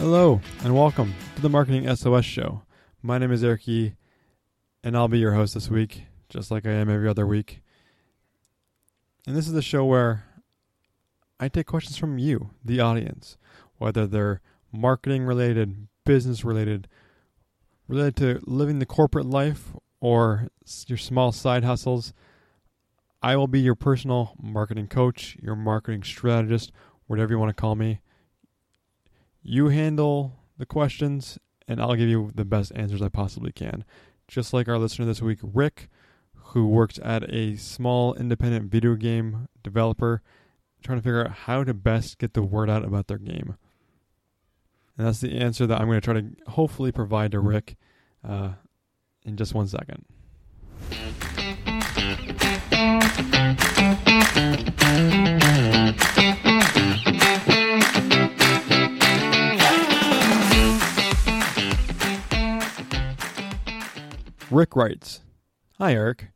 Hello, and welcome to the Marketing SOS Show. My name is Eric Yee, and I'll be your host this week, just like I am every other week. And this is the show where I take questions from you, the audience, whether they're marketing related, business related, related to living the corporate life, or your small side hustles. I will be your personal marketing coach, your marketing strategist, whatever you want to call me. You handle the questions, and I'll give you the best answers I possibly can. Just like our listener this week, Rick, who works at a small independent video game developer, trying to figure out how to best get the word out about their game. And that's the answer that I'm going to try to hopefully provide to Rick uh, in just one second. Rick writes Hi, Eric.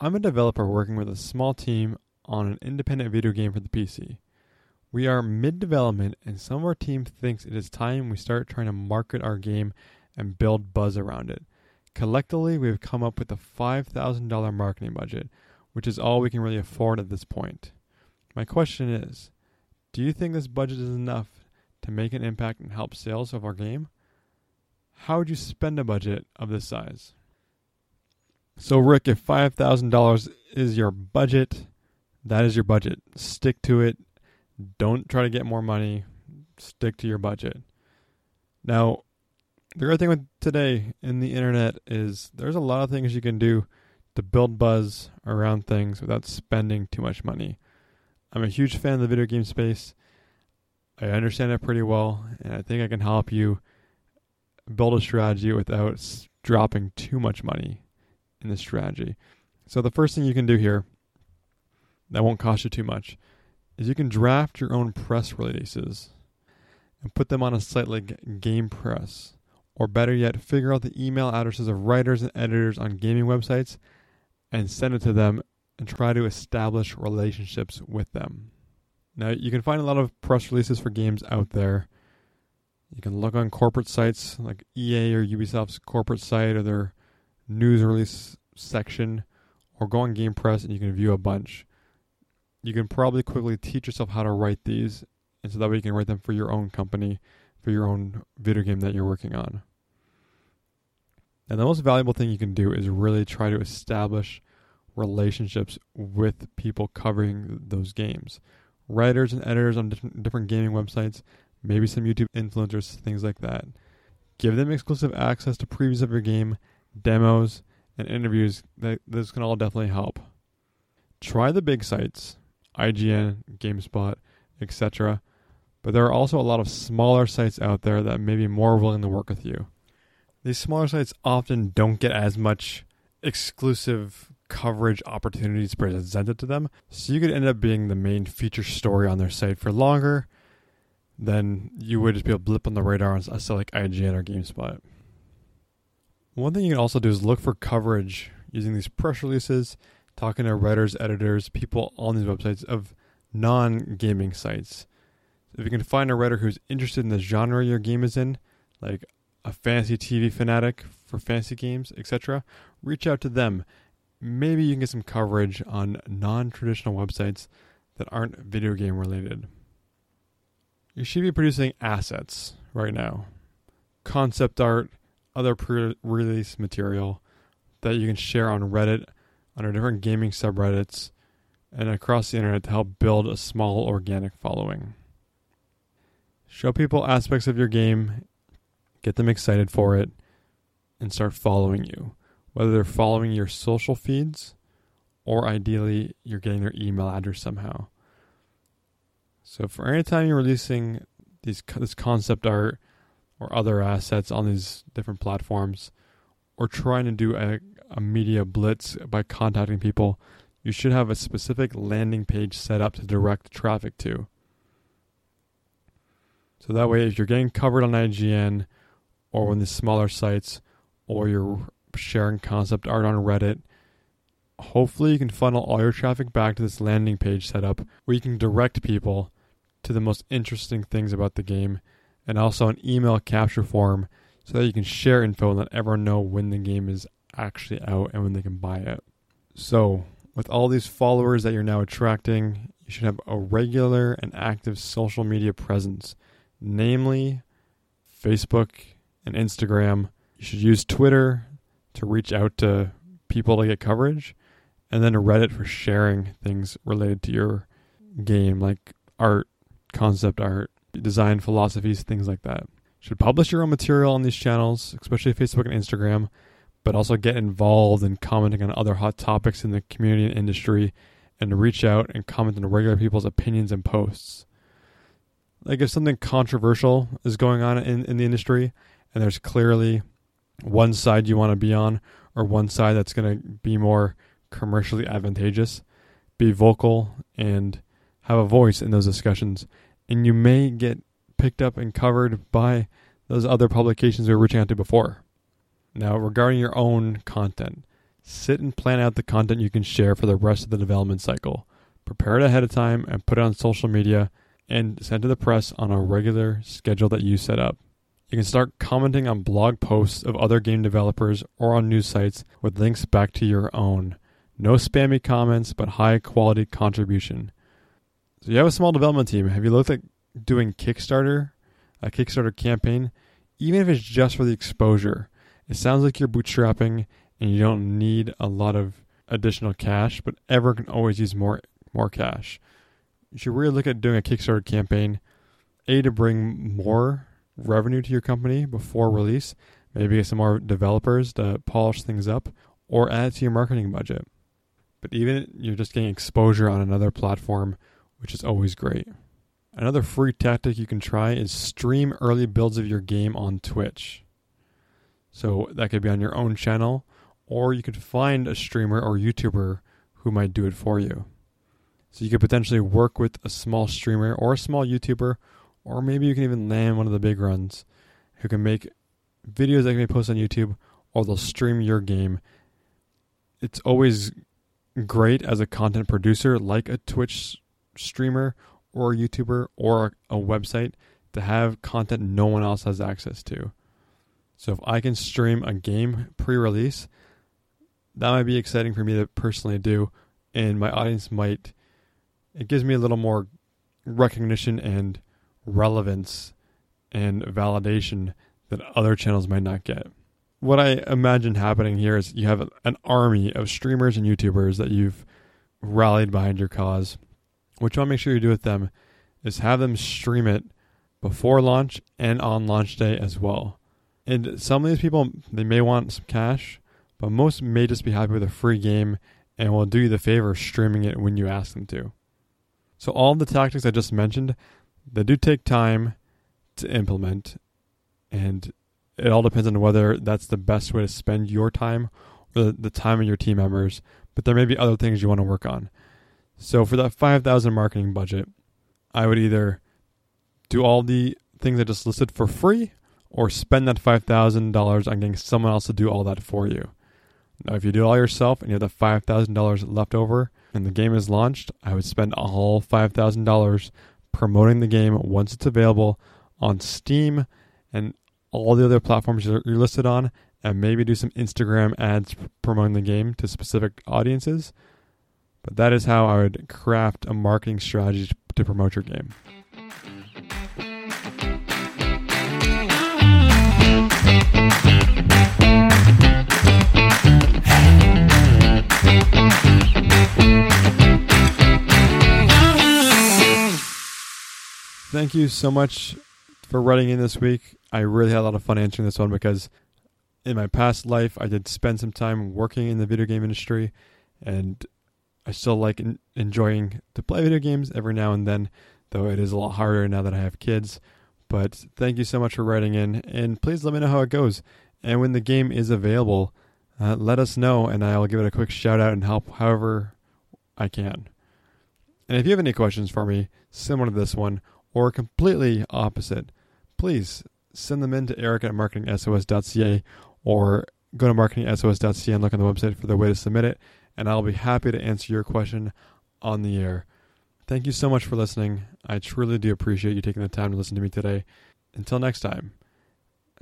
I'm a developer working with a small team on an independent video game for the PC. We are mid development, and some of our team thinks it is time we start trying to market our game and build buzz around it. Collectively, we have come up with a $5,000 marketing budget, which is all we can really afford at this point. My question is Do you think this budget is enough to make an impact and help sales of our game? How would you spend a budget of this size? So, Rick, if $5,000 is your budget, that is your budget. Stick to it. Don't try to get more money. Stick to your budget. Now, the great thing with today in the internet is there's a lot of things you can do to build buzz around things without spending too much money. I'm a huge fan of the video game space. I understand it pretty well, and I think I can help you build a strategy without dropping too much money in this strategy. So the first thing you can do here that won't cost you too much is you can draft your own press releases and put them on a site like GamePress. Or better yet, figure out the email addresses of writers and editors on gaming websites and send it to them and try to establish relationships with them. Now, you can find a lot of press releases for games out there. You can look on corporate sites like EA or Ubisoft's corporate site or their news release section or go on Game Press and you can view a bunch. You can probably quickly teach yourself how to write these, and so that way you can write them for your own company, for your own video game that you're working on. And the most valuable thing you can do is really try to establish relationships with people covering those games. Writers and editors on different, different gaming websites, maybe some YouTube influencers, things like that. Give them exclusive access to previews of your game demos, and interviews, that this can all definitely help. Try the big sites, IGN, GameSpot, etc. But there are also a lot of smaller sites out there that may be more willing to work with you. These smaller sites often don't get as much exclusive coverage opportunities presented to them, so you could end up being the main feature story on their site for longer than you would just be a blip on the radar on a site like IGN or GameSpot. One thing you can also do is look for coverage using these press releases, talking to writers, editors, people on these websites of non gaming sites. If you can find a writer who's interested in the genre your game is in, like a fantasy TV fanatic for fantasy games, etc., reach out to them. Maybe you can get some coverage on non traditional websites that aren't video game related. You should be producing assets right now concept art, other pre-release material that you can share on Reddit, under different gaming subreddits, and across the internet to help build a small organic following. Show people aspects of your game, get them excited for it, and start following you. Whether they're following your social feeds or ideally you're getting their email address somehow. So for any time you're releasing these this concept art or other assets on these different platforms or trying to do a, a media blitz by contacting people, you should have a specific landing page set up to direct traffic to. So that way, if you're getting covered on IGN or on the smaller sites, or you're sharing concept art on Reddit, hopefully you can funnel all your traffic back to this landing page setup where you can direct people to the most interesting things about the game and also an email capture form so that you can share info and let everyone know when the game is actually out and when they can buy it. So, with all these followers that you're now attracting, you should have a regular and active social media presence, namely Facebook and Instagram. You should use Twitter to reach out to people to get coverage, and then Reddit for sharing things related to your game, like art, concept art, design philosophies, things like that. You should publish your own material on these channels, especially Facebook and Instagram, but also get involved in commenting on other hot topics in the community and industry and reach out and comment on regular people's opinions and posts. Like if something controversial is going on in, in the industry and there's clearly one side you want to be on or one side that's going to be more commercially advantageous, be vocal and have a voice in those discussions. And you may get picked up and covered by those other publications we were reaching out to before. Now, regarding your own content, sit and plan out the content you can share for the rest of the development cycle. Prepare it ahead of time and put it on social media and send to the press on a regular schedule that you set up. You can start commenting on blog posts of other game developers or on news sites with links back to your own. No spammy comments, but high quality contribution. So you have a small development team. Have you looked at doing Kickstarter, a Kickstarter campaign, even if it's just for the exposure? It sounds like you're bootstrapping and you don't need a lot of additional cash, but ever can always use more more cash. You should really look at doing a Kickstarter campaign, a to bring more revenue to your company before release, maybe get some more developers to polish things up, or add to your marketing budget. But even you're just getting exposure on another platform, which is always great. Another free tactic you can try is stream early builds of your game on Twitch. So that could be on your own channel, or you could find a streamer or YouTuber who might do it for you. So you could potentially work with a small streamer or a small YouTuber, or maybe you can even land one of the big runs who can make videos that can be posted on YouTube or they'll stream your game. It's always great as a content producer, like a Twitch streamer or a YouTuber or a website, to have content no one else has access to. So if I can stream a game pre release, that might be exciting for me to personally do, and my audience might. It gives me a little more recognition and relevance and validation that other channels might not get. What I imagine happening here is you have an army of streamers and YouTubers that you've rallied behind your cause. What you want to make sure you do with them is have them stream it before launch and on launch day as well. And some of these people, they may want some cash, but most may just be happy with a free game and will do you the favor of streaming it when you ask them to. So all the tactics I just mentioned, they do take time to implement, and it all depends on whether that's the best way to spend your time or the time of your team members. But there may be other things you want to work on. So for that five thousand marketing budget, I would either do all the things I just listed for free, or spend that five thousand dollars on getting someone else to do all that for you. Now, if you do it all yourself and you have the five thousand dollars left over and the game is launched, I would spend all five thousand dollars promoting the game once it's available on Steam and all the other platforms you're listed on, and maybe do some Instagram ads promoting the game to specific audiences. But that is how I would craft a marketing strategy to promote your game. Thank you so much for writing in this week. I really had a lot of fun answering this one because in my past life, I did spend some time working in the video game industry, and I still like in- enjoying to play video games every now and then, though it is a lot harder now that I have kids. But thank you so much for writing in, and please let me know how it goes. And when the game is available, uh, let us know, and I'll give it a quick shout out and help however I can. And if you have any questions for me, similar to this one, or completely opposite, please send them in to eric at marketingsos.ca or go to marketingsos.ca and look on the website for the way to submit it, and I'll be happy to answer your question on the air. Thank you so much for listening. I truly do appreciate you taking the time to listen to me today. until next time,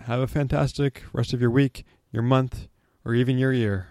have a fantastic rest of your week, your month, or even your year.